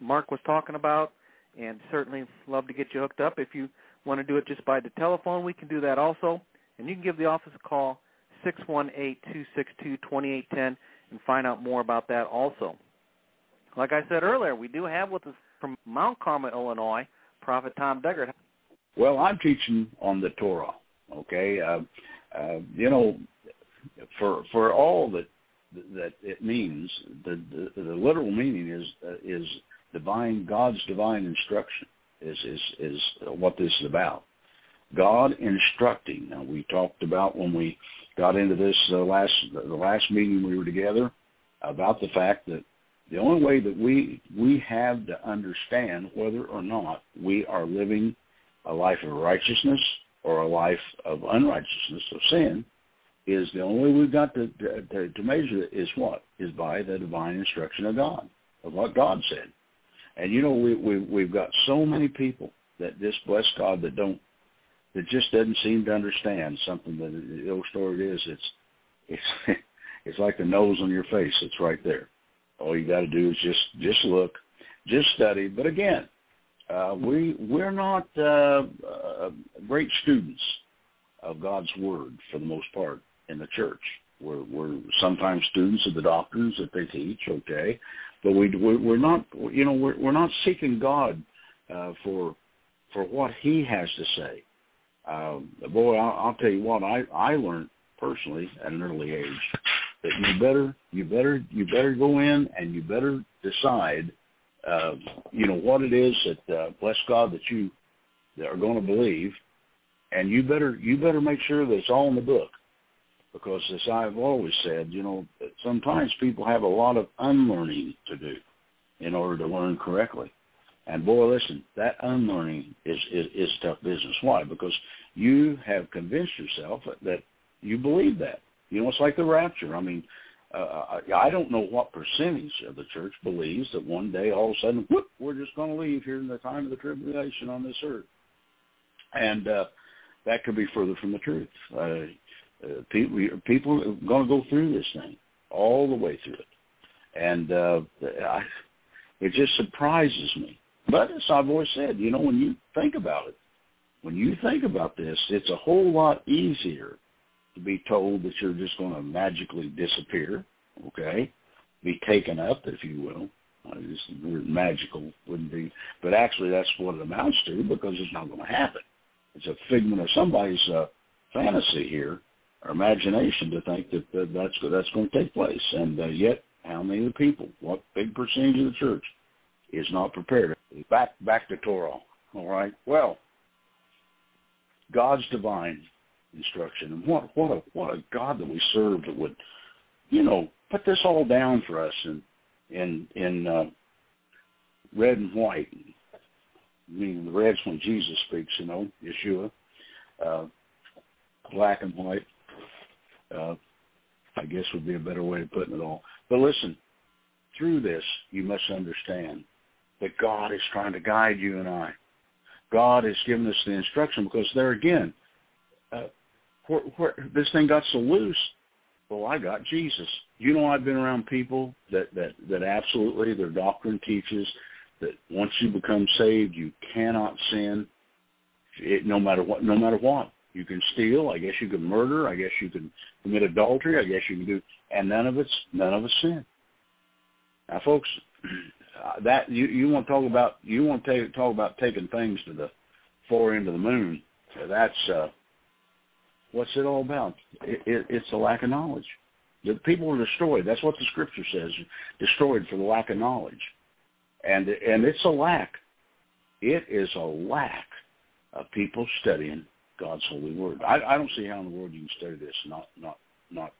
Mark was talking about, and certainly love to get you hooked up. If you want to do it just by the telephone, we can do that also. And you can give the office a call, 618-262-2810, and find out more about that also. Like I said earlier, we do have with us from Mount Carmel, Illinois, Prophet Tom Deckard. Well, I'm teaching on the Torah, okay? Uh, uh, you know, for for all that that it means, the the, the literal meaning is uh, is divine God's divine instruction is is is what this is about. God instructing. Now we talked about when we got into this uh, last the last meeting we were together about the fact that the only way that we we have to understand whether or not we are living a life of righteousness or a life of unrighteousness, of sin, is the only way we've got to, to, to measure it is what? Is by the divine instruction of God, of what God said. And you know, we, we, we've got so many people that just bless God that don't, that just doesn't seem to understand something that the old story is. It's, it's, it's like the nose on your face. It's right there. All you got to do is just, just look, just study. But again, uh, we we're not uh, uh, great students of God's word for the most part in the church. We're we're sometimes students of the doctrines that they teach, okay, but we we're not you know we're we're not seeking God uh, for for what He has to say. Uh, boy, I'll, I'll tell you what I I learned personally at an early age that you better you better you better go in and you better decide uh, you know what it is that uh, bless God that you are going to believe, and you better you better make sure that it's all in the book, because as I've always said, you know sometimes people have a lot of unlearning to do in order to learn correctly. And boy, listen, that unlearning is, is is tough business. Why? Because you have convinced yourself that you believe that. You know, it's like the rapture. I mean, uh, I don't know what percentage of the church believes that one day all of a sudden, whoop, we're just going to leave here in the time of the tribulation on this earth. And uh, that could be further from the truth. Uh, uh, people, people are going to go through this thing all the way through it. And uh, I, it just surprises me. But as I've always said, you know, when you think about it, when you think about this, it's a whole lot easier to be told that you're just going to magically disappear, okay, be taken up, if you will. This word magical wouldn't be, but actually that's what it amounts to because it's not going to happen. It's a figment of somebody's uh, fantasy here or imagination to think that uh, that's that's going to take place. And uh, yet, how many of the people, what big percentage of the church, is not prepared? Back back to Torah. All right. Well, God's divine instruction. And what what a what a God that we serve that would, you know, put this all down for us in in in uh, red and white. Meaning the red's when Jesus speaks, you know, Yeshua. Uh, black and white, uh, I guess would be a better way of putting it all. But listen, through this, you must understand that God is trying to guide you and I. God has given us the instruction because there again, uh, where, where this thing got so loose. Well, I got Jesus. You know, I've been around people that that that absolutely their doctrine teaches that once you become saved, you cannot sin, it, no matter what. No matter what, you can steal. I guess you can murder. I guess you can commit adultery. I guess you can do, and none of it's none of it's sin. Now, folks, that you you want to talk about you want to talk about taking things to the far end of the moon. That's uh, What's it all about? It, it, it's a lack of knowledge. The people are destroyed. That's what the scripture says. Destroyed for the lack of knowledge. And and it's a lack. It is a lack of people studying God's holy word. I, I don't see how in the world you can study this and not not not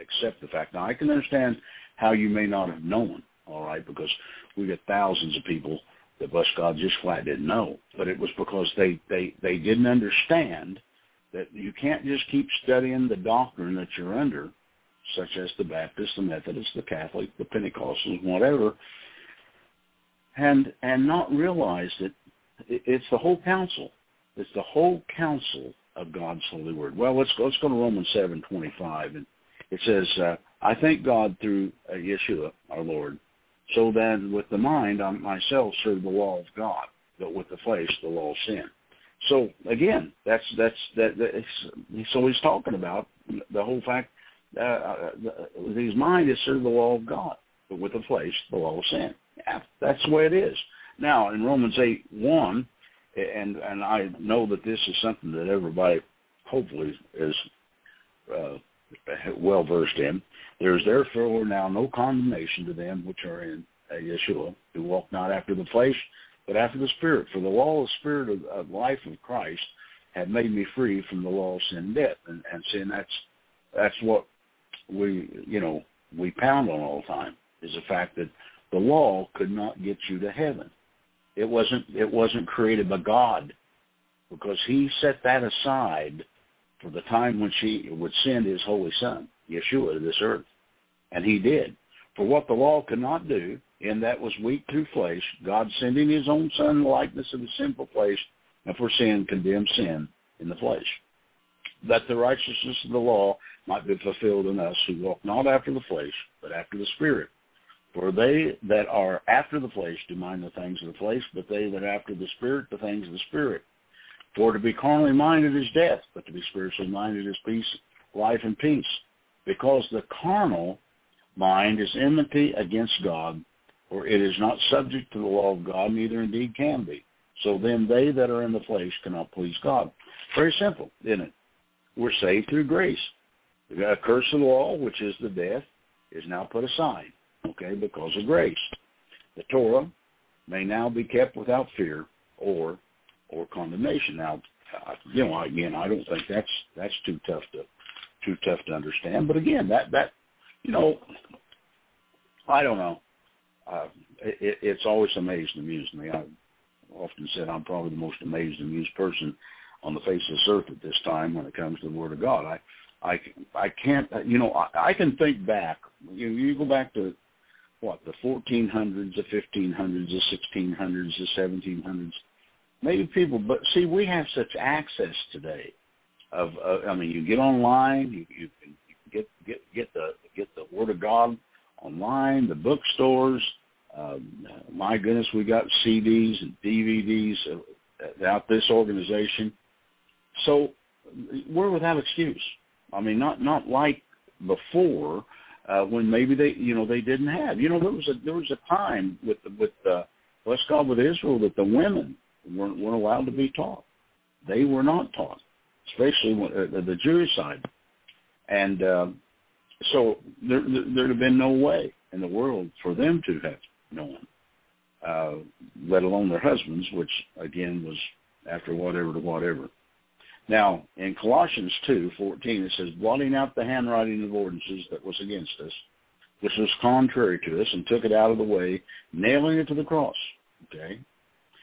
accept the fact. Now I can understand how you may not have known, all right, because we get thousands of people that bless God just flat didn't know. But it was because they they they didn't understand that you can't just keep studying the doctrine that you're under, such as the Baptist, the Methodist, the Catholic, the Pentecostals, whatever, and and not realize that it's the whole counsel. It's the whole counsel of God's holy word. Well, let's go. Let's go to Romans seven twenty five, and it says, uh, "I thank God through uh, Yeshua our Lord, so then with the mind I myself serve the law of God, but with the flesh the law of sin." So again, that's that's that. That's, so he's talking about the whole fact uh, uh his mind is serve the law of God, but with the flesh, the law of sin. Yeah, that's the way it is. Now in Romans eight one, and and I know that this is something that everybody hopefully is uh, well versed in. There is therefore now no condemnation to them which are in uh, Yeshua, who walk not after the flesh, but after the Spirit. For the law of the Spirit of, of life of Christ had made me free from the law of sin and death. And, and sin, that's that's what we you know we pound on all the time is the fact that the law could not get you to heaven. It wasn't it wasn't created by God because he set that aside for the time when she would send his holy son, Yeshua, to this earth. And he did. For what the law could not do, in that was weak through flesh, God sending his own son in the likeness of the sinful flesh, and for sin condemned sin in the flesh. That the righteousness of the law might be fulfilled in us who walk not after the flesh, but after the Spirit. For they that are after the flesh do mind the things of the flesh, but they that are after the Spirit, the things of the Spirit. For to be carnally minded is death, but to be spiritually minded is peace, life, and peace. Because the carnal mind is enmity against God, for it is not subject to the law of God, neither indeed can be. So then they that are in the flesh cannot please God. Very simple, isn't it? We're saved through grace. The curse of the law, which is the death, is now put aside, okay, because of grace. The Torah may now be kept without fear or or condemnation. Now, you know, again, I don't think that's that's too tough to too tough to understand. But again, that that you know, I don't know. Uh, it, it's always amazed and amused me. I've often said I'm probably the most amazed and amused person on the face of this earth at this time when it comes to the Word of God. I I I can't you know I, I can think back. You you go back to what the 1400s, the 1500s, the 1600s, the 1700s maybe people, but see, we have such access today. Of, uh, I mean, you get online, you, you can get get get the get the Word of God online, the bookstores. Um, my goodness, we got CDs and DVDs out this organization. So we're without excuse. I mean, not not like before uh, when maybe they you know they didn't have. You know, there was a there was a time with the, with uh, let's call with Israel that the women weren't, weren't allowed to be taught. They were not taught, especially when, uh, the Jewish side. And uh, so there, there'd have been no way in the world for them to have known, uh, let alone their husbands, which again was after whatever to whatever. Now, in Colossians 2, 14, it says, blotting out the handwriting of ordinances that was against us, which was contrary to us, and took it out of the way, nailing it to the cross. Okay?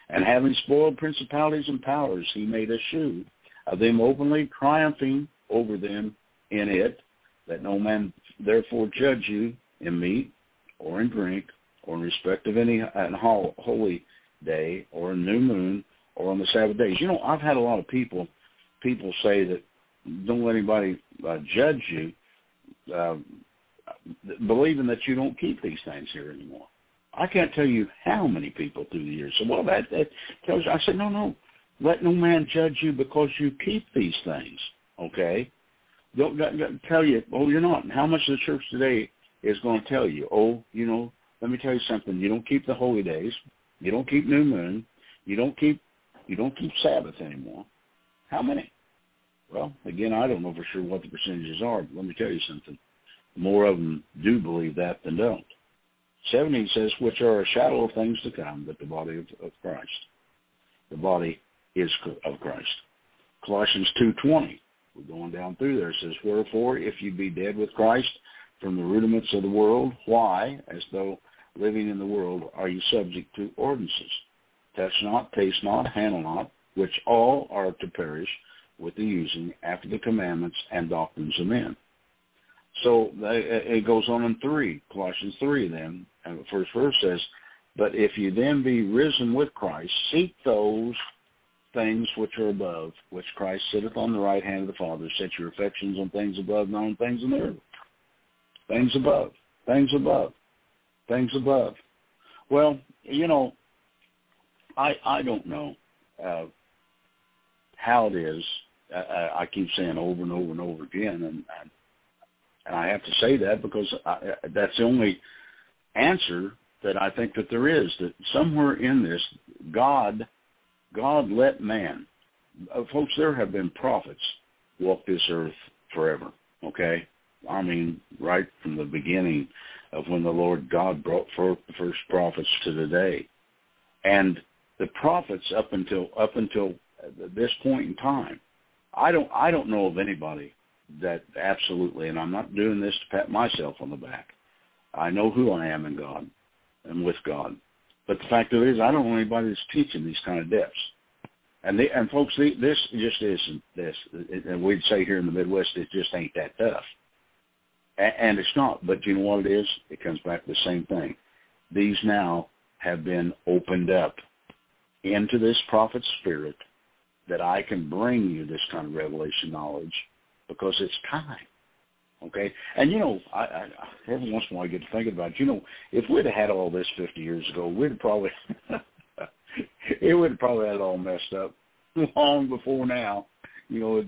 And having spoiled principalities and powers, he made a shew of them openly, triumphing over them in it, that no man therefore judge you in meat or in drink or in respect of any holy day or a new moon or on the Sabbath days. You know, I've had a lot of people people say that don't let anybody uh, judge you, uh, believing that you don't keep these things here anymore. I can't tell you how many people through the years. So well, that, that tells you. I said, no, no, let no man judge you because you keep these things. Okay, don't, don't, don't tell you. Oh, you're not. How much of the church today is going to tell you? Oh, you know, let me tell you something. You don't keep the holy days. You don't keep new moon. You don't keep you don't keep Sabbath anymore. How many? Well, again, I don't know for sure what the percentages are, but let me tell you something. More of them do believe that than don't. 70 says, which are a shadow of things to come, but the body of, of Christ. The body is of Christ. Colossians 2.20, we're going down through there. Says, wherefore, if you be dead with Christ from the rudiments of the world, why, as though living in the world, are you subject to ordinances? Touch not, taste not, handle not, which all are to perish with the using after the commandments and doctrines of men. So it goes on in 3, Colossians 3 then, and the first verse says, But if you then be risen with Christ, seek those things which are above, which Christ sitteth on the right hand of the Father. Set your affections on things above, not on things on earth. Things above, things above, things above. Well, you know, I I don't know uh, how it is. I, I keep saying over and over and over again, and, and and I have to say that because I, that's the only answer that I think that there is. That somewhere in this, God, God let man, uh, folks, there have been prophets walk this earth forever. Okay, I mean, right from the beginning of when the Lord God brought forth the first prophets to today, and the prophets up until up until this point in time, I don't I don't know of anybody that absolutely, and I'm not doing this to pat myself on the back. I know who I am in God and with God. But the fact of it is, I don't know anybody that's teaching these kind of depths. And the, and folks, the, this just isn't this. And we'd say here in the Midwest, it just ain't that tough. And, and it's not. But you know what it is? It comes back to the same thing. These now have been opened up into this prophet's spirit that I can bring you this kind of revelation knowledge because it's time. Okay, and you know, I, I every once in a while I get to thinking about, it. you know, if we'd have had all this 50 years ago, we'd probably it would have probably had it all messed up long before now. You know, it,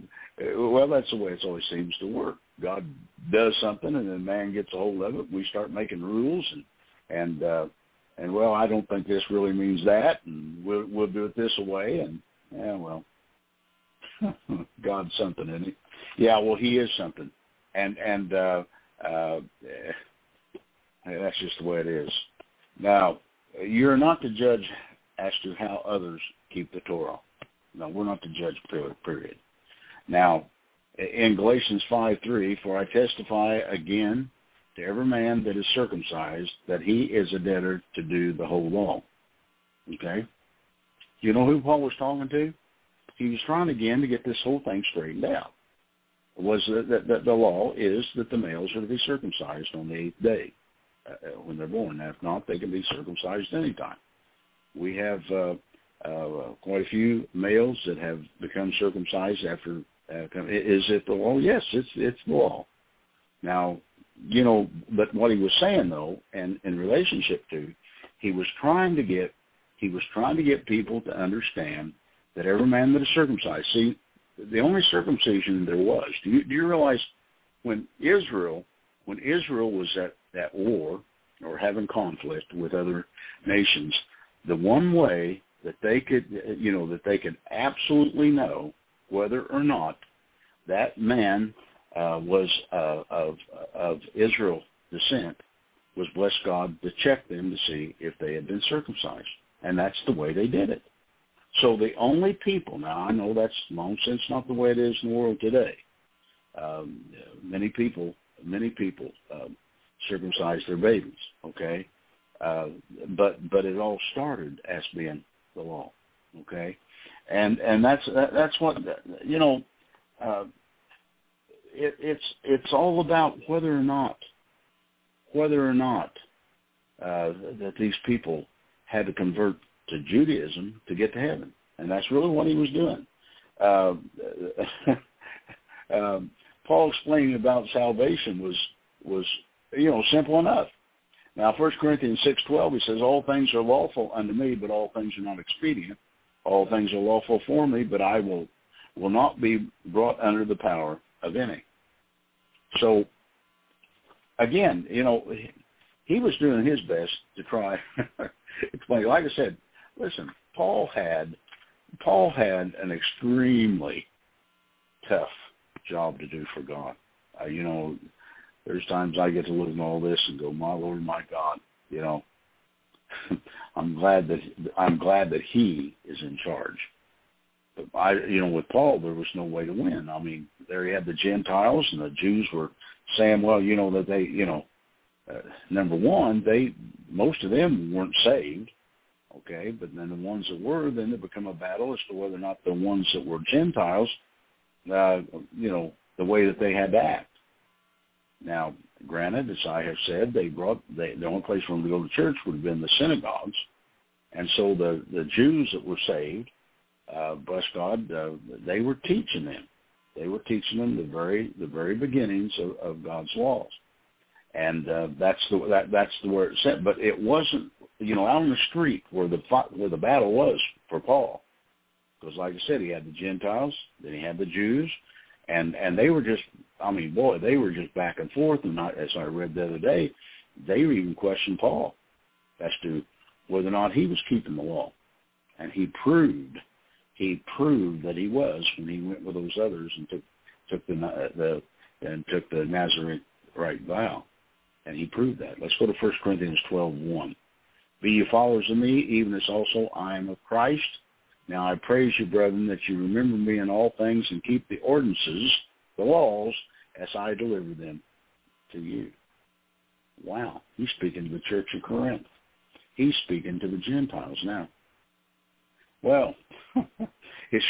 well, that's the way it always seems to work. God does something, and then man gets a hold of it. We start making rules, and and uh, and well, I don't think this really means that, and we'll we'll do it this way, and yeah, well, God's something, isn't he? Yeah, well, he is something, and and uh, uh, that's just the way it is. Now, you're not to judge as to how others keep the Torah. No, we're not to judge. Period. Now, in Galatians five three, for I testify again to every man that is circumcised that he is a debtor to do the whole law. Okay? You know who Paul was talking to? He was trying again to get this whole thing straightened out. Was that, that the law is that the males are to be circumcised on the eighth day uh, uh, when they're born. If not, they can be circumcised anytime. We have uh, uh, quite a few males that have become circumcised after. Uh, is it the law? Yes, it's it's the law. Now, you know, but what he was saying though, and in relationship to, he was trying to get he was trying to get people to understand that every man that is circumcised. See, the only circumcision there was. Do you do you realize when Israel when Israel was at at war or having conflict with other nations, the one way that they could you know that they could absolutely know whether or not that man uh, was uh, of of Israel descent was bless God to check them to see if they had been circumcised, and that's the way they did it. So the only people now I know that's long since not the way it is in the world today. Um, many people, many people um, circumcise their babies. Okay, uh, but but it all started as being the law. Okay, and and that's that, that's what you know. Uh, it, it's it's all about whether or not whether or not uh, that these people had to convert to Judaism to get to heaven, and that's really what he was doing. Uh, um, Paul explaining about salvation was was you know simple enough. Now, First Corinthians six twelve, he says, "All things are lawful unto me, but all things are not expedient. All things are lawful for me, but I will will not be brought under the power of any." So again, you know, he was doing his best to try explain. Like I said, listen, Paul had Paul had an extremely tough job to do for God. Uh, you know, there's times I get to look at all this and go, "My Lord, my God," you know. I'm glad that I'm glad that he is in charge. But I, you know, with Paul, there was no way to win. I mean, there you had the Gentiles, and the Jews were saying, well, you know, that they, you know, uh, number one, they most of them weren't saved, okay, but then the ones that were, then it become a battle as to whether or not the ones that were Gentiles, uh, you know, the way that they had to act. Now, granted, as I have said, they brought they, the only place for them to go to church would have been the synagogues, and so the the Jews that were saved uh, bless God, uh, they were teaching them. They were teaching them the very the very beginnings of, of God's laws, and uh, that's the that, that's the word it said. But it wasn't you know out on the street where the where the battle was for Paul, because like I said, he had the Gentiles, then he had the Jews, and and they were just I mean boy they were just back and forth. And not, as I read the other day, they even questioned Paul as to whether or not he was keeping the law, and he proved he proved that he was when he went with those others and took took the the and took the Nazarite right vow, and he proved that. Let's go to First Corinthians twelve one. Be you followers of me, even as also I am of Christ. Now I praise you, brethren, that you remember me in all things and keep the ordinances, the laws, as I deliver them to you. Wow, he's speaking to the church of Corinth. He's speaking to the Gentiles now. Well, it's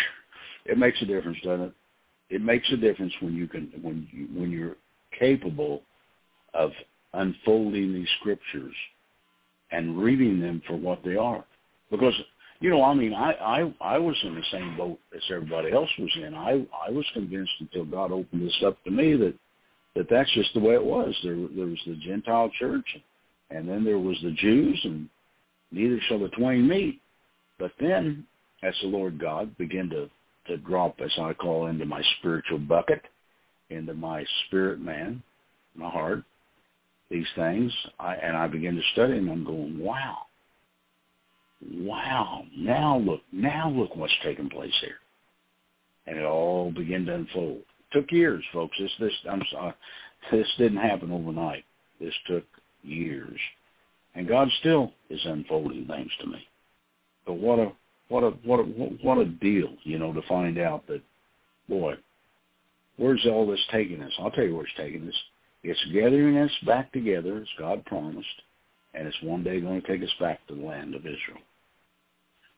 it makes a difference, doesn't it? It makes a difference when you can when you when you're capable of unfolding these scriptures and reading them for what they are. Because you know, I mean, I I I was in the same boat as everybody else was in. I I was convinced until God opened this up to me that that that's just the way it was. There there was the Gentile church, and then there was the Jews, and neither shall the twain meet. But then, as the Lord God began to to drop, as I call, into my spiritual bucket, into my spirit man, my heart, these things, I, and I begin to study them. I'm going, wow, wow. Now look, now look what's taking place here, and it all began to unfold. Took years, folks. This, this, I'm sorry, this didn't happen overnight. This took years, and God still is unfolding things to me. But what a what a what a what a deal, you know, to find out that, boy, where's all this taking us? I'll tell you where it's taking us. It's gathering us back together as God promised, and it's one day going to take us back to the land of Israel.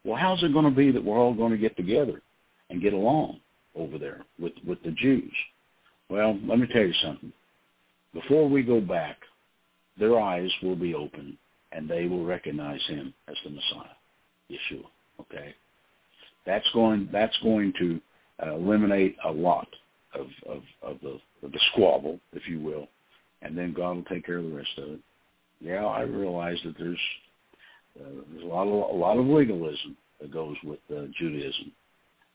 Well, how's it going to be that we're all going to get together and get along over there with, with the Jews? Well, let me tell you something. Before we go back, their eyes will be open, and they will recognize him as the Messiah, Yeshua. Okay, that's going that's going to uh, eliminate a lot of of, of the of the squabble, if you will, and then God will take care of the rest of it. Yeah, I realize that there's uh, there's a lot of a lot of legalism that goes with uh, Judaism,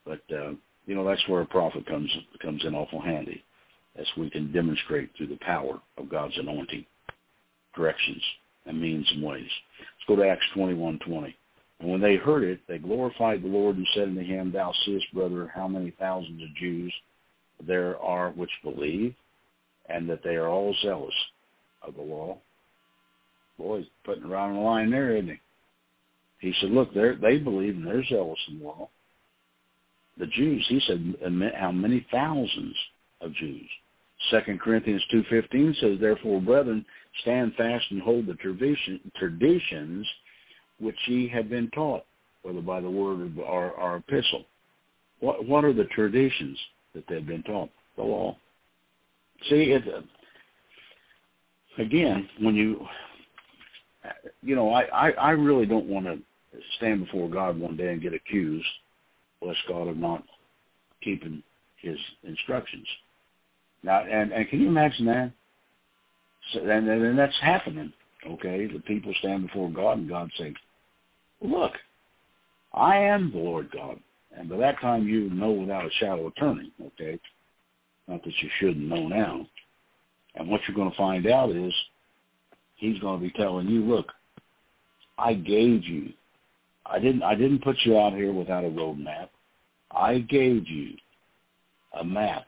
but uh, you know that's where a prophet comes comes in awful handy, as we can demonstrate through the power of God's anointing, directions and means and ways. Let's go to Acts twenty one twenty. And when they heard it, they glorified the Lord and said unto him, Thou seest, brother, how many thousands of Jews there are which believe, and that they are all zealous of the law. Boy, he's putting around the line there, isn't he? He said, look, they they believe and they're zealous in the law. The Jews, he said, how many thousands of Jews? Second Corinthians 2.15 says, Therefore, brethren, stand fast and hold the tradition, traditions which ye have been taught, whether by the word or our epistle. What, what are the traditions that they've been taught? The law. See, it, again, when you, you know, I, I, I really don't want to stand before God one day and get accused, bless God, of not keeping his instructions. Now, and, and can you imagine that? So, and, and that's happening, okay? The people stand before God and God say, look, I am the Lord God. And by that time you know without a shadow of turning, okay? Not that you shouldn't know now. And what you're going to find out is he's going to be telling you, look, I gave you. I didn't I didn't put you out here without a road map. I gave you a map.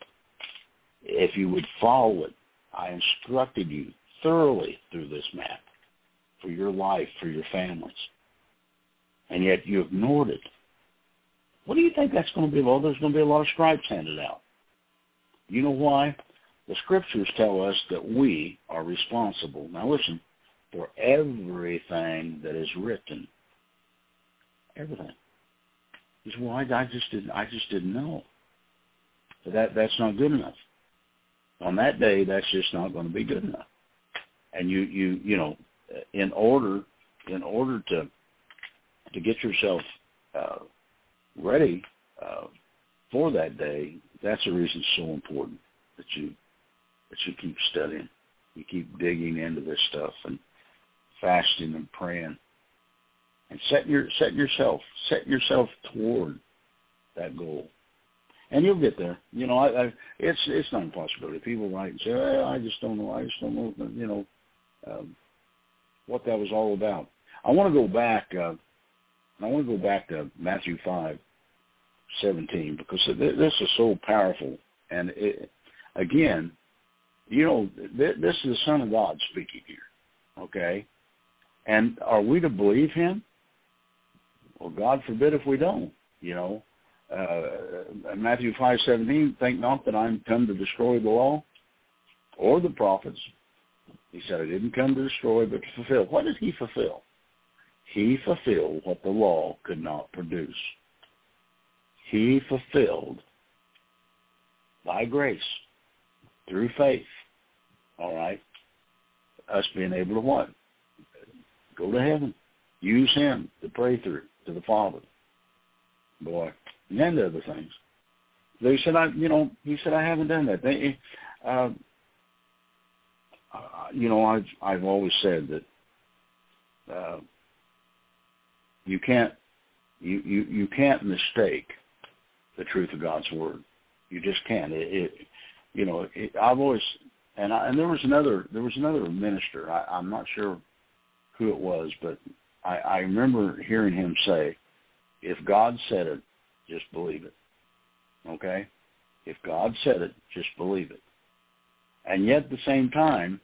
If you would follow it, I instructed you thoroughly through this map for your life, for your families. And yet you ignored it. What do you think that's going to be? Well, there's going to be a lot of stripes handed out. You know why? The scriptures tell us that we are responsible. Now listen, for everything that is written. Everything. He said, well, I, I just didn't, I just didn't know. But that, that's not good enough. On that day, that's just not going to be good enough. And you, you, you know, in order, in order to, to get yourself uh, ready uh, for that day, that's the reason it's so important that you that you keep studying, you keep digging into this stuff and fasting and praying, and setting your setting yourself set yourself toward that goal, and you'll get there. You know, I, I, it's it's not impossibility. People write and say, hey, "I just don't know. I just don't know." You know, um, what that was all about. I want to go back. Uh, I want to go back to Matthew five 17 because this is so powerful. And it, again, you know, this is the Son of God speaking here, okay? And are we to believe him? Well, God forbid if we don't, you know. Uh, Matthew 5:17, think not that I'm come to destroy the law or the prophets. He said, I didn't come to destroy, but to fulfill. What did he fulfill? He fulfilled what the law could not produce. He fulfilled by grace through faith. All right, us being able to what? Go to heaven. Use him to pray through to the Father. Boy, and then the other things. They said, I, you know, he said, I haven't done that. They, uh, uh, you know, I've I've always said that uh, you can't you, you you can't mistake the truth of God's word. You just can't. It, it you know, it, I've always and I, and there was another there was another minister. I, I'm not sure who it was, but I, I remember hearing him say, "If God said it, just believe it." Okay, if God said it, just believe it. And yet, at the same time,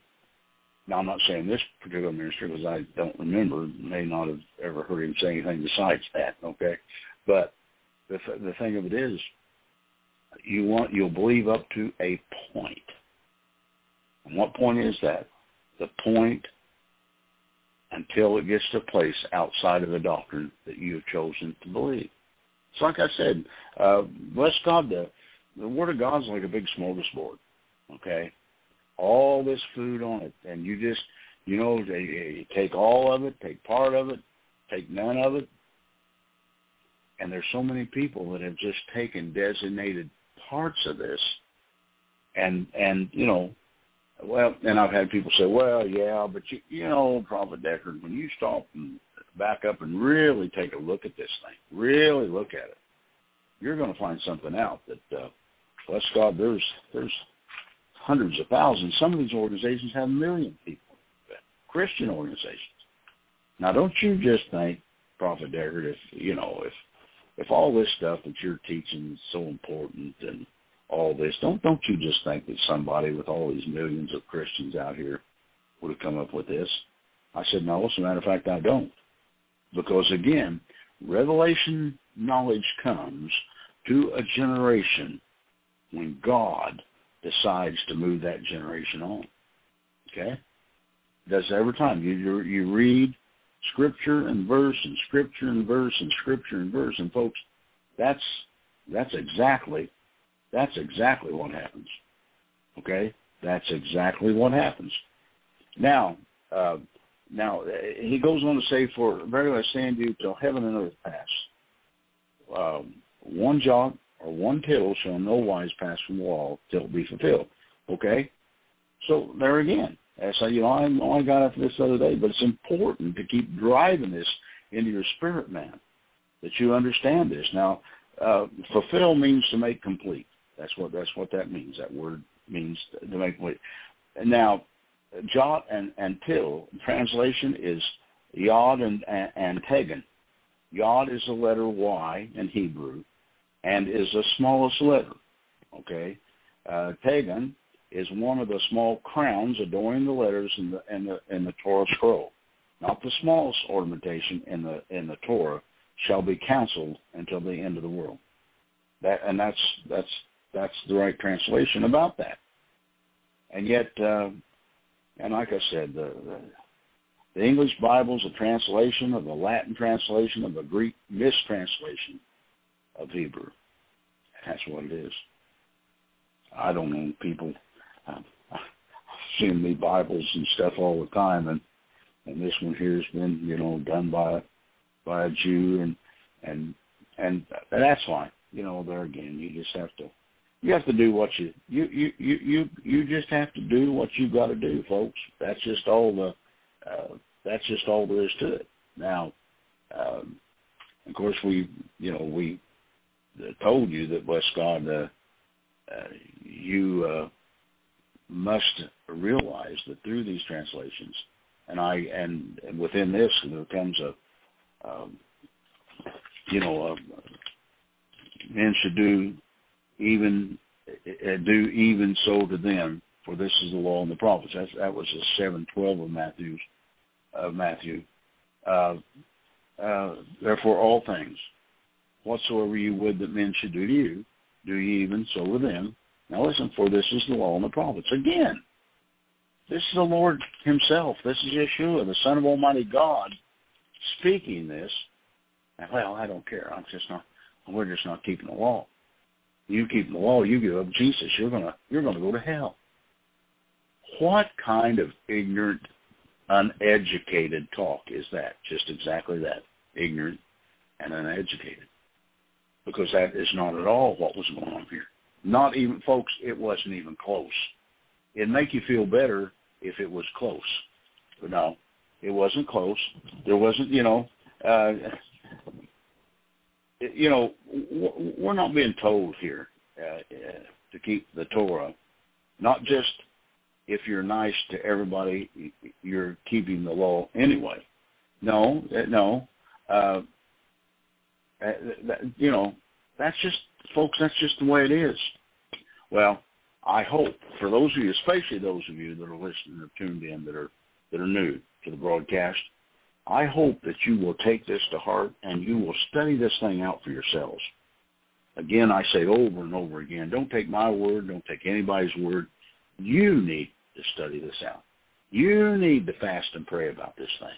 now I'm not saying this particular minister because I don't remember, may not have ever heard him say anything besides that. Okay, but the the thing of it is, you want you'll believe up to a point. And what point is that? The point until it gets to a place outside of the doctrine that you have chosen to believe. So like I said, uh, bless God, the, the Word of God's like a big smorgasbord, okay? All this food on it, and you just, you know, they, they take all of it, take part of it, take none of it, and there's so many people that have just taken designated parts of this, and and you know, well, and I've had people say, well, yeah, but you, you know, Prophet Deckard, when you stop and back up and really take a look at this thing, really look at it, you're going to find something out that, uh, bless God, there's there's hundreds of thousands. Some of these organizations have a million people, Christian organizations. Now, don't you just think, Prophet Deckard, if you know, if if all this stuff that you're teaching is so important and all this, don't don't you just think that somebody with all these millions of Christians out here would have come up with this? I said, no, as a matter of fact, I don't. Because again, revelation knowledge comes to a generation when God decides to move that generation on. Okay? That's every time. You, you, you read scripture and verse and scripture and verse and scripture and verse and folks, that's that's exactly that's exactly what happens. Okay? That's exactly what happens. Now, uh, now, he goes on to say, for verily I say unto you, till heaven and earth pass, um, one jot or one tittle shall no wise pass from the law till it be fulfilled. Okay? So there again, as I, you know, I, I got after this the other day, but it's important to keep driving this into your spirit, man, that you understand this. Now, uh, fulfill means to make complete. That's what that's what that means. That word means to make complete. Now, jot and, and till translation is yod and, and, and tegan. Yod is the letter Y in Hebrew and is the smallest letter. Okay, uh, tegan is one of the small crowns adorning the letters in the in the in the Torah scroll. Not the smallest ornamentation in the in the Torah shall be counseled until the end of the world. That and that's that's that's the right translation about that. And yet, uh, and like I said, the, the the English Bible is a translation of the Latin translation of a Greek mistranslation of Hebrew. That's what it is. I don't know people. I've seen the Bibles and stuff all the time, and and this one here has been, you know, done by by a Jew, and and and that's fine. You know, there again, you just have to you have to do what you you you you you you just have to do what you got to do, folks. That's just all the uh, that's just all there is to it. Now, um, of course, we you know we told you that bless God, uh, uh, you uh, must realize that through these translations, and I and, and within this there comes a um, you know a, men should do even uh, do even so to them, for this is the law and the prophets. That's, that was the seven twelve of Matthew's of Matthew. Uh, uh, therefore, all things whatsoever you would that men should do to you, do ye even so with them. Now listen, for this is the law and the prophets. Again, this is the Lord Himself. This is Yeshua, the Son of Almighty God, speaking this. And well, I don't care. I'm just not. We're just not keeping the law. You keep the law, you give up Jesus, you're gonna you're gonna go to hell. What kind of ignorant, uneducated talk is that? Just exactly that. Ignorant and uneducated. Because that is not at all what was going on here. Not even folks, it wasn't even close. It'd make you feel better if it was close. But no, it wasn't close. There wasn't, you know, uh, you know, we're not being told here uh, uh, to keep the Torah. Not just if you're nice to everybody, you're keeping the law anyway. No, uh, no. Uh, you know, that's just, folks, that's just the way it is. Well, I hope for those of you, especially those of you that are listening or tuned in that are that are new to the broadcast, I hope that you will take this to heart and you will study this thing out for yourselves. Again, I say over and over again, don't take my word, don't take anybody's word. You need to study this out. You need to fast and pray about this thing.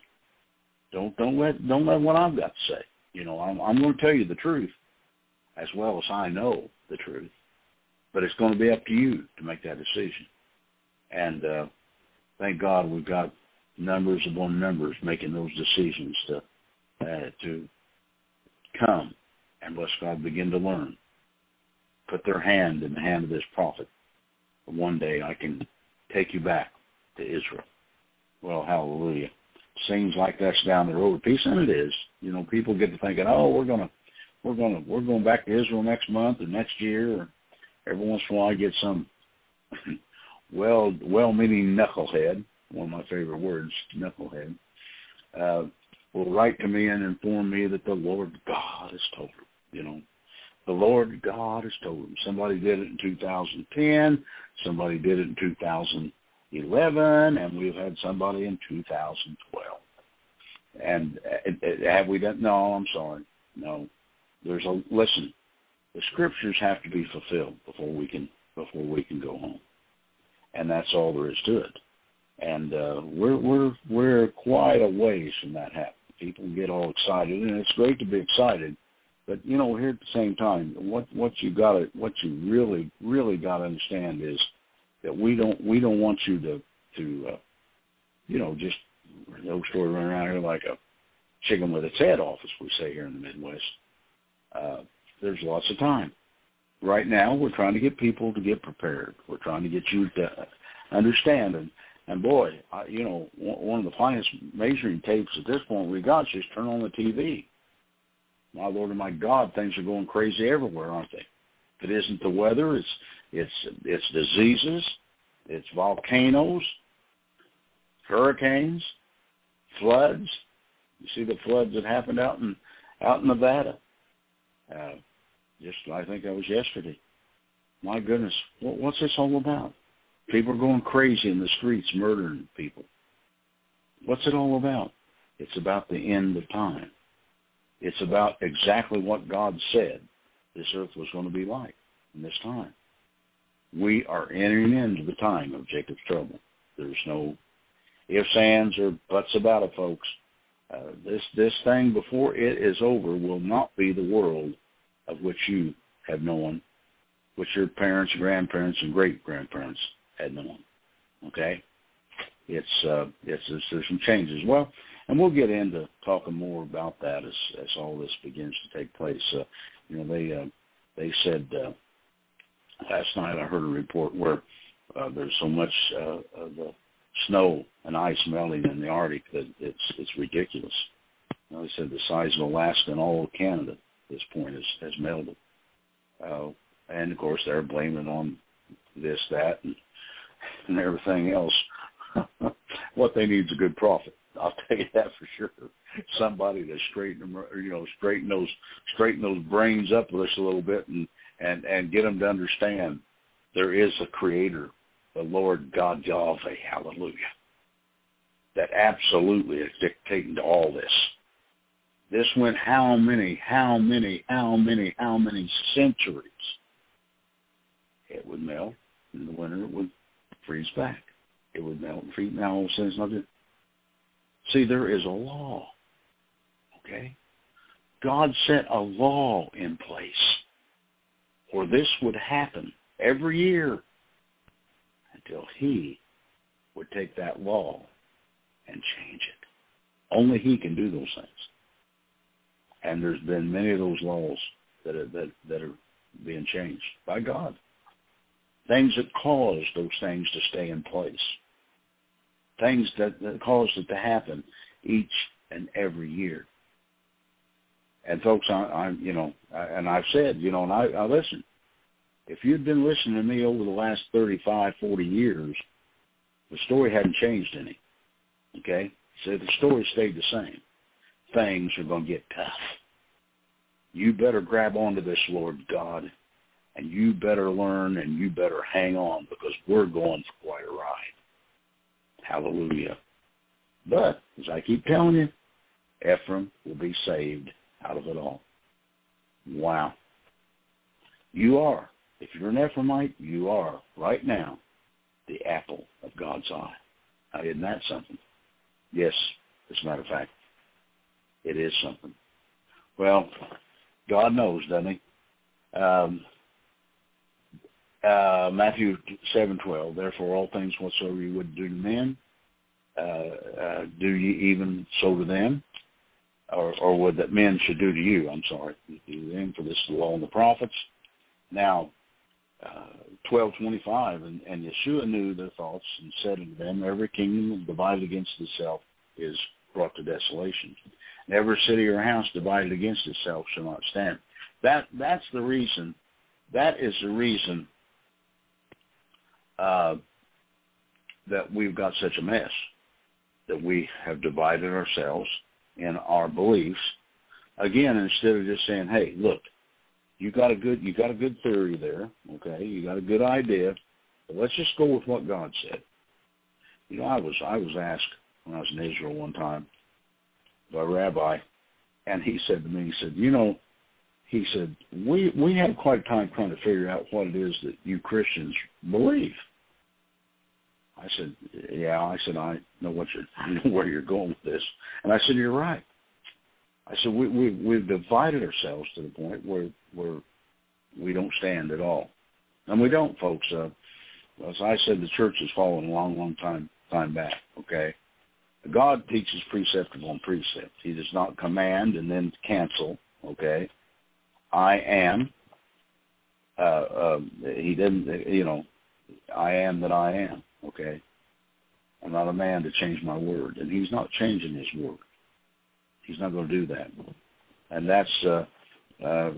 Don't don't let don't let what I've got to say. You know, I'm I'm going to tell you the truth, as well as I know the truth. But it's going to be up to you to make that decision. And uh, thank God we've got numbers upon numbers making those decisions to uh, to come and let God begin to learn. Put their hand in the hand of this prophet. One day I can take you back to Israel. Well, hallelujah. Seems like that's down the road a piece, and it is. You know, people get to thinking, oh, we're gonna, we're gonna, we're going back to Israel next month or next year. Or every once in a while, I get some well, well-meaning knucklehead one of my favorite words, knucklehead, uh, will write to me and inform me that the Lord God has told him. You know, the Lord God has told him. Somebody did it in 2010, somebody did it in 2011, and we've had somebody in 2012. And uh, uh, have we done? No, I'm sorry. No, there's a listen. The scriptures have to be fulfilled before we can before we can go home, and that's all there is to it and uh, we're we're we're quite a ways from that happening. People get all excited, and it's great to be excited, but you know, here at the same time, what what you got to what you really really got to understand is that we don't we don't want you to to uh, you know just no story running around here like a chicken with its head off, as we say here in the Midwest. Uh, there's lots of time. Right now, we're trying to get people to get prepared. We're trying to get you to understand and and boy, I, you know, one of the finest measuring tapes at this point we got is just turn on the TV. My Lord and my God, things are going crazy everywhere, aren't they? If it isn't the weather, it's it's it's diseases, it's volcanoes, hurricanes, floods. You see the floods that happened out in out in Nevada. Uh, just I think that was yesterday. My goodness, what, what's this all about? People are going crazy in the streets, murdering people. What's it all about? It's about the end of time. It's about exactly what God said this earth was going to be like in this time. We are entering into the time of Jacob's trouble. There's no ifs, ands, or buts about it, folks. Uh, this this thing before it is over will not be the world of which you have known, which your parents, grandparents, and great grandparents had known. Okay, it's uh, it's there's some changes. Well, and we'll get into talking more about that as as all this begins to take place. Uh, you know, they uh, they said uh, last night I heard a report where uh, there's so much uh, of the snow and ice melting in the Arctic that it's it's ridiculous. You know, they said the size of Alaska and all of Canada at this point has has melted. Uh, and of course they're blaming on this, that, and and everything else, what they need is a good prophet. I'll tell you that for sure. Somebody to straighten them, you know, straighten those straighten those brains up with us a little bit, and and and get them to understand there is a Creator, the Lord God Yahweh. Hallelujah. That absolutely is dictating to all this. This went how many, how many, how many, how many centuries? It would melt in the winter. It would freeze back. It would melt and freeze. Now all of a sudden it's not good. See, there is a law. Okay? God set a law in place where this would happen every year until he would take that law and change it. Only he can do those things. And there's been many of those laws that are, that, that are being changed by God. Things that cause those things to stay in place. Things that, that cause it to happen each and every year. And folks, I, I'm, you know, I, and I've said, you know, and I, I listen. If you'd been listening to me over the last 35, 40 years, the story hadn't changed any. Okay? So the story stayed the same. Things are going to get tough. You better grab onto this, Lord God, and you better learn and you better hang on because we're going for quite a ride. Hallelujah. But, as I keep telling you, Ephraim will be saved out of it all. Wow. You are. If you're an Ephraimite, you are right now the apple of God's eye. Now, isn't that something? Yes, as a matter of fact, it is something. Well, God knows, doesn't he? Um, uh, Matthew seven twelve. Therefore, all things whatsoever you would do to men, uh, uh, do ye even so to them, or, or would that men should do to you? I'm sorry, do them for this is the law and the prophets. Now, uh, twelve twenty five, and, and Yeshua knew their thoughts and said unto them, Every kingdom divided against itself is brought to desolation. And every city or house divided against itself shall not stand. That that's the reason. That is the reason uh, that we've got such a mess. That we have divided ourselves in our beliefs. Again, instead of just saying, "Hey, look, you got a good you got a good theory there, okay? You got a good idea, but let's just go with what God said." You know, I was I was asked when I was in Israel one time by a rabbi, and he said to me, he said, "You know," he said, "we we have quite a time trying to figure out what it is that you Christians believe." I said, "Yeah." I said, "I know what you're know where you're going with this," and I said, "You're right." I said, "We we we've divided ourselves to the point where where we don't stand at all, and we don't, folks." Uh, as I said, the church has fallen a long, long time time back. Okay, God teaches precept upon precept. He does not command and then cancel. Okay, I am. Uh, uh, he didn't. You know, I am that I am. Okay, I'm not a man to change my word, and He's not changing His word. He's not going to do that, and that's uh, uh,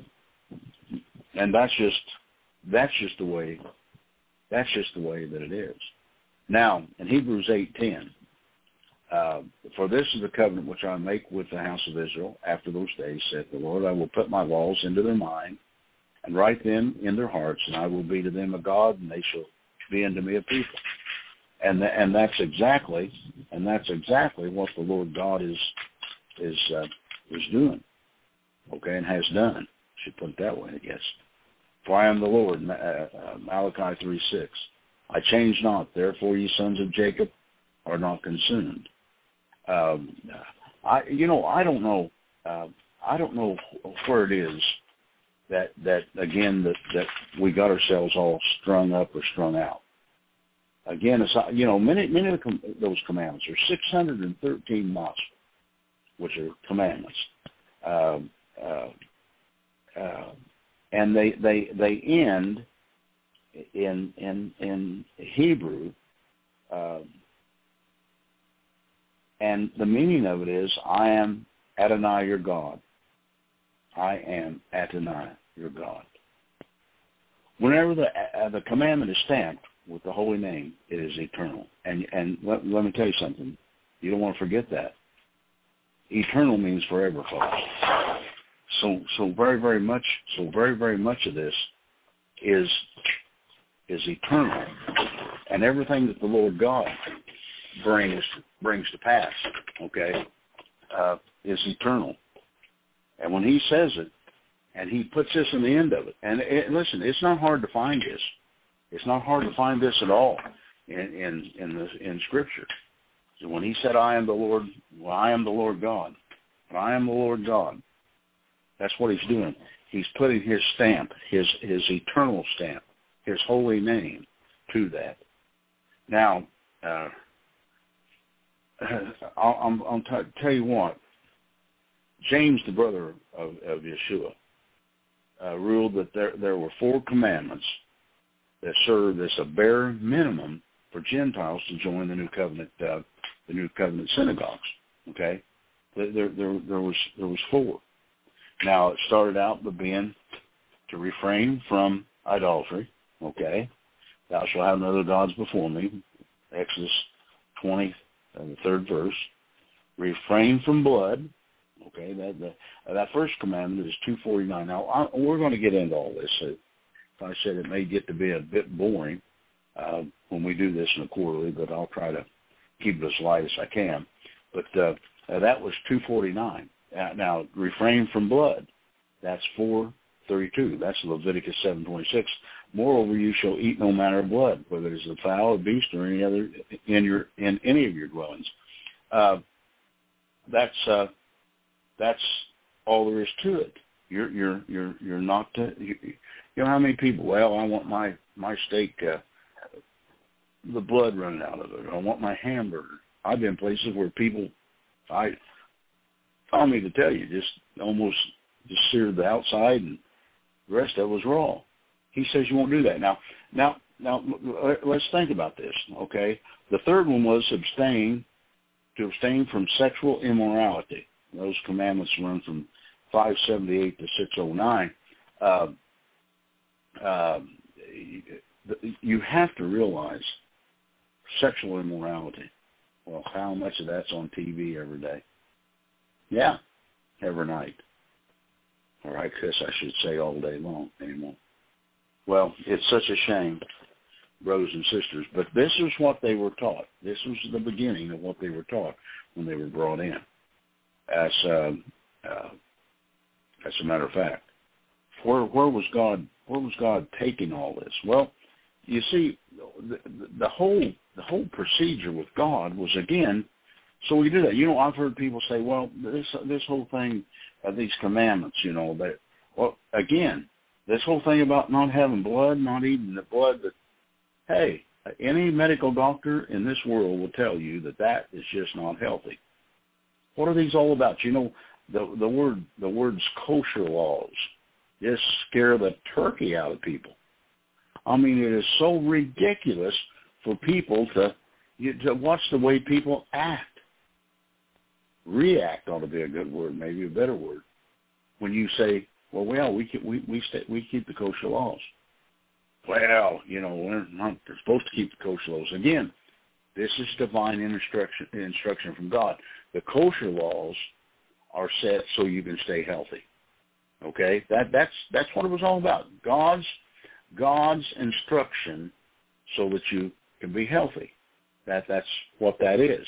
and that's just that's just the way that's just the way that it is. Now, in Hebrews eight ten, uh, for this is the covenant which I make with the house of Israel after those days, saith the Lord. I will put my laws into their mind and write them in their hearts, and I will be to them a God, and they shall be unto me a people. And th- and that's exactly and that's exactly what the Lord God is is uh, is doing, okay, and has done. Should put it that way, I guess. For I am the Lord, uh, uh, Malachi three six. I change not, therefore ye sons of Jacob are not consumed. Um, I, you know, I don't know, uh, I don't know where it is that that again that that we got ourselves all strung up or strung out. Again, you know many many of those commandments are 613 months, which are commandments, um, uh, uh, and they they they end in in in Hebrew. Uh, and the meaning of it is, I am Adonai your God. I am Adonai your God. Whenever the uh, the commandment is stamped with the holy name, it is eternal. And and let, let me tell you something. You don't want to forget that. Eternal means forever, folks. So so very very much so very very much of this is is eternal, and everything that the Lord God brings brings to pass, okay, uh, is eternal. And when he says it, and he puts this in the end of it, and it, listen, it's not hard to find this. It's not hard to find this at all in in in, the, in Scripture. So when he said, "I am the Lord," well, I am the Lord God. I am the Lord God. That's what he's doing. He's putting his stamp, his his eternal stamp, his holy name to that. Now, uh, I'll, I'm, I'll t- tell you what. James, the brother of, of Yeshua, uh, ruled that there there were four commandments that served as a bare minimum for Gentiles to join the new covenant uh, the new covenant synagogues. Okay, there, there there was there was four. Now it started out by being to refrain from idolatry. Okay, thou shalt have no other gods before me. Exodus twenty, uh, the third verse. Refrain from blood. Okay, that uh, that first commandment is two forty nine. Now I, we're going to get into all this. So I said it may get to be a bit boring uh, when we do this in a quarterly, but I'll try to keep it as light as I can. But uh, that was 249. Uh, now, refrain from blood. That's 432. That's Leviticus 726. Moreover, you shall eat no manner of blood, whether it is a fowl, or beast, or any other in your in any of your dwellings. Uh, that's uh, that's all there is to it. You're you're you're you're not. To, you, you know how many people? Well, I want my my steak. Uh, the blood running out of it. I want my hamburger. I've been places where people, I, I don't to tell you, just almost just seared the outside and the rest of it was raw. He says you won't do that. Now, now, now, let's think about this, okay? The third one was abstain, to abstain from sexual immorality. Those commandments run from 578 to 609. Uh, uh, you have to realize sexual immorality. Well, how much of that's on TV every day? Yeah, every night. Or I guess I should say all day long anymore. Well, it's such a shame, brothers and sisters, but this is what they were taught. This was the beginning of what they were taught when they were brought in. As uh, uh, as a matter of fact, where where was God? Where was God taking all this? Well, you see, the, the whole the whole procedure with God was again. So we do that. You know, I've heard people say, "Well, this this whole thing these commandments, you know, that well, again, this whole thing about not having blood, not eating the blood. That hey, any medical doctor in this world will tell you that that is just not healthy. What are these all about? You know, the the word the words kosher laws just scare the turkey out of people. I mean, it is so ridiculous for people to you, to watch the way people act. React ought to be a good word, maybe a better word. When you say, "Well, well, we keep, we we stay, we keep the kosher laws." Well, you know, we're not they're supposed to keep the kosher laws. Again, this is divine instruction instruction from God. The kosher laws are set so you can stay healthy. Okay, that that's that's what it was all about. God's God's instruction so that you can be healthy. That that's what that is.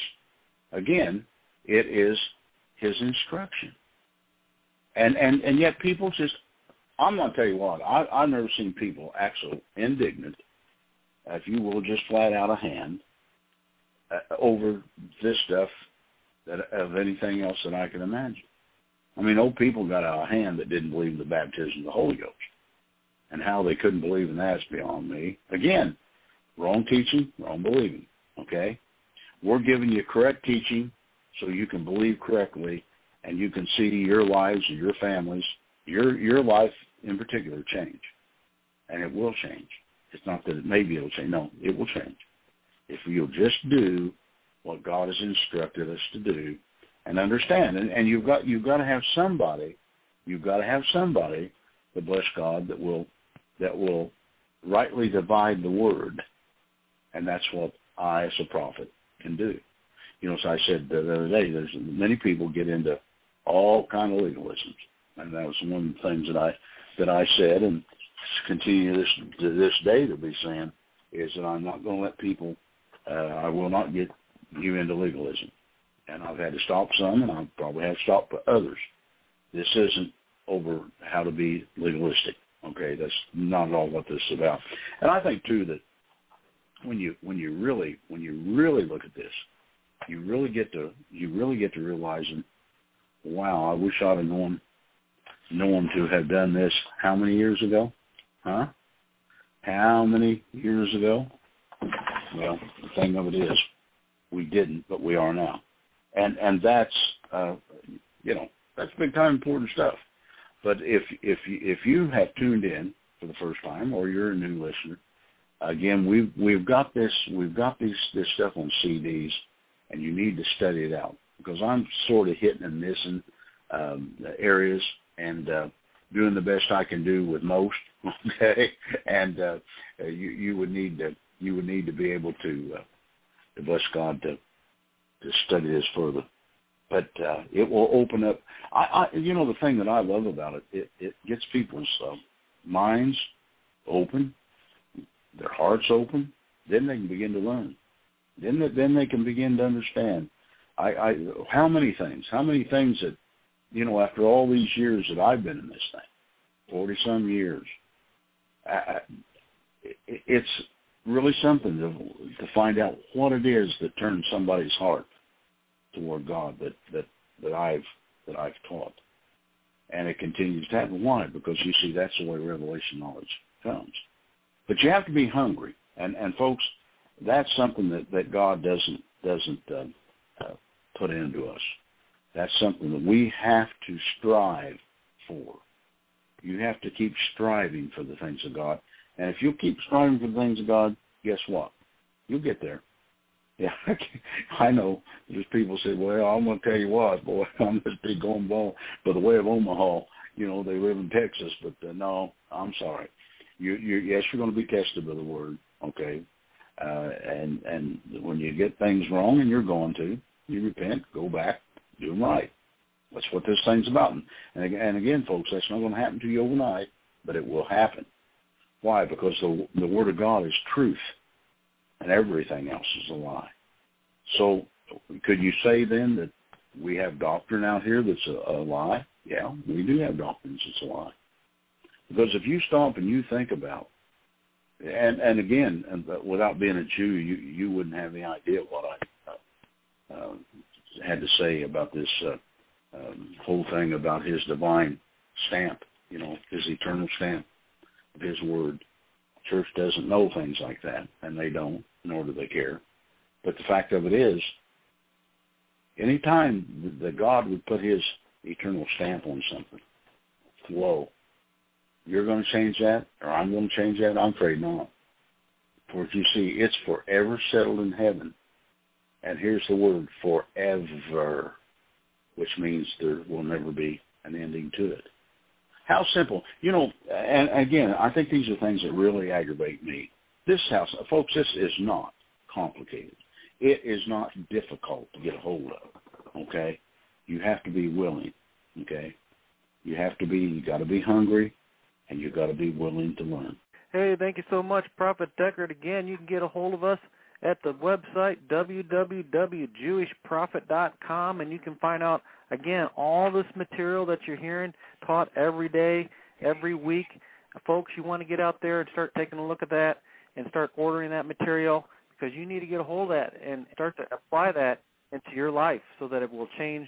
Again, it is his instruction. And and and yet people just I'm gonna tell you what, I I've never seen people act so indignant, if you will, just flat out of hand uh, over this stuff that of anything else that I can imagine. I mean, old people got out of hand that didn't believe in the baptism of the Holy Ghost and how they couldn't believe in that is beyond me. Again, wrong teaching, wrong believing. Okay, we're giving you correct teaching so you can believe correctly, and you can see your lives and your families, your your life in particular, change, and it will change. It's not that it maybe it'll change. No, it will change if you'll just do what God has instructed us to do and understand. And, and you've got you've got to have somebody, you've got to have somebody, to bless God, that will that will rightly divide the word, and that's what I, as a prophet, can do. You know, as I said the other day, there's many people get into all kind of legalisms, and that was one of the things that I that I said, and continue this to this day to be saying is that I'm not going to let people. Uh, I will not get you into legalism, and I've had to stop some, and I'll probably have to stop others. This isn't over how to be legalistic. Okay, that's not at all what this is about. And I think too that when you when you really when you really look at this, you really get to you really get to realizing, wow, I wish I'd have known known to have done this how many years ago? Huh? How many years ago? Well, the thing of it is, we didn't, but we are now, and and that's uh, you know that's big time important stuff. But if if you, if you have tuned in for the first time, or you're a new listener, again we've we've got this we've got these this stuff on CDs, and you need to study it out because I'm sort of hitting and missing um, areas and uh, doing the best I can do with most. Okay, and uh, you you would need to you would need to be able to uh, to bless God to to study this further. But uh, it will open up. I, I you know the thing that I love about it, it it gets people's uh, minds open, their hearts open. Then they can begin to learn. Then they, then they can begin to understand. I, I how many things, how many things that you know, after all these years that I've been in this thing, forty some years, I, it's really something to to find out what it is that turns somebody's heart toward God that that that I've that I've taught, and it continues to happen. Why? Because you see, that's the way revelation knowledge comes. But you have to be hungry, and and folks, that's something that that God doesn't doesn't uh, uh, put into us. That's something that we have to strive for. You have to keep striving for the things of God. And if you keep striving for the things of God, guess what? You'll get there. Yeah, I know. There's people say, well, I'm going to tell you what, boy, I'm this big going ball by the way of Omaha. You know, they live in Texas, but uh, no, I'm sorry. You, you, yes, you're going to be tested by the word, okay? Uh, and and when you get things wrong, and you're going to, you repent, go back, do them right. That's what this thing's about. And, and again, folks, that's not going to happen to you overnight, but it will happen. Why? Because the, the Word of God is truth, and everything else is a lie. So could you say then that we have doctrine out here that's a, a lie? Yeah, we do have doctrines that's a lie. Because if you stop and you think about, and and again, and without being a Jew, you you wouldn't have any idea what I uh, uh, had to say about this uh, um, whole thing about his divine stamp, you know, his eternal stamp of his word. Church doesn't know things like that, and they don't, nor do they care. But the fact of it is, any time that God would put his eternal stamp on something, whoa, you're going to change that, or I'm going to change that? I'm afraid not. For you see, it's forever settled in heaven and here's the word forever, which means there will never be an ending to it. How simple. You know, and again, I think these are things that really aggravate me. This house, folks, this is not complicated. It is not difficult to get a hold of, okay? You have to be willing, okay? You have to be, you got to be hungry, and you've got to be willing to learn. Hey, thank you so much, Prophet Deckard. Again, you can get a hold of us at the website www.jewishprophet.com and you can find out again all this material that you're hearing taught every day, every week. Folks, you want to get out there and start taking a look at that and start ordering that material because you need to get a hold of that and start to apply that into your life so that it will change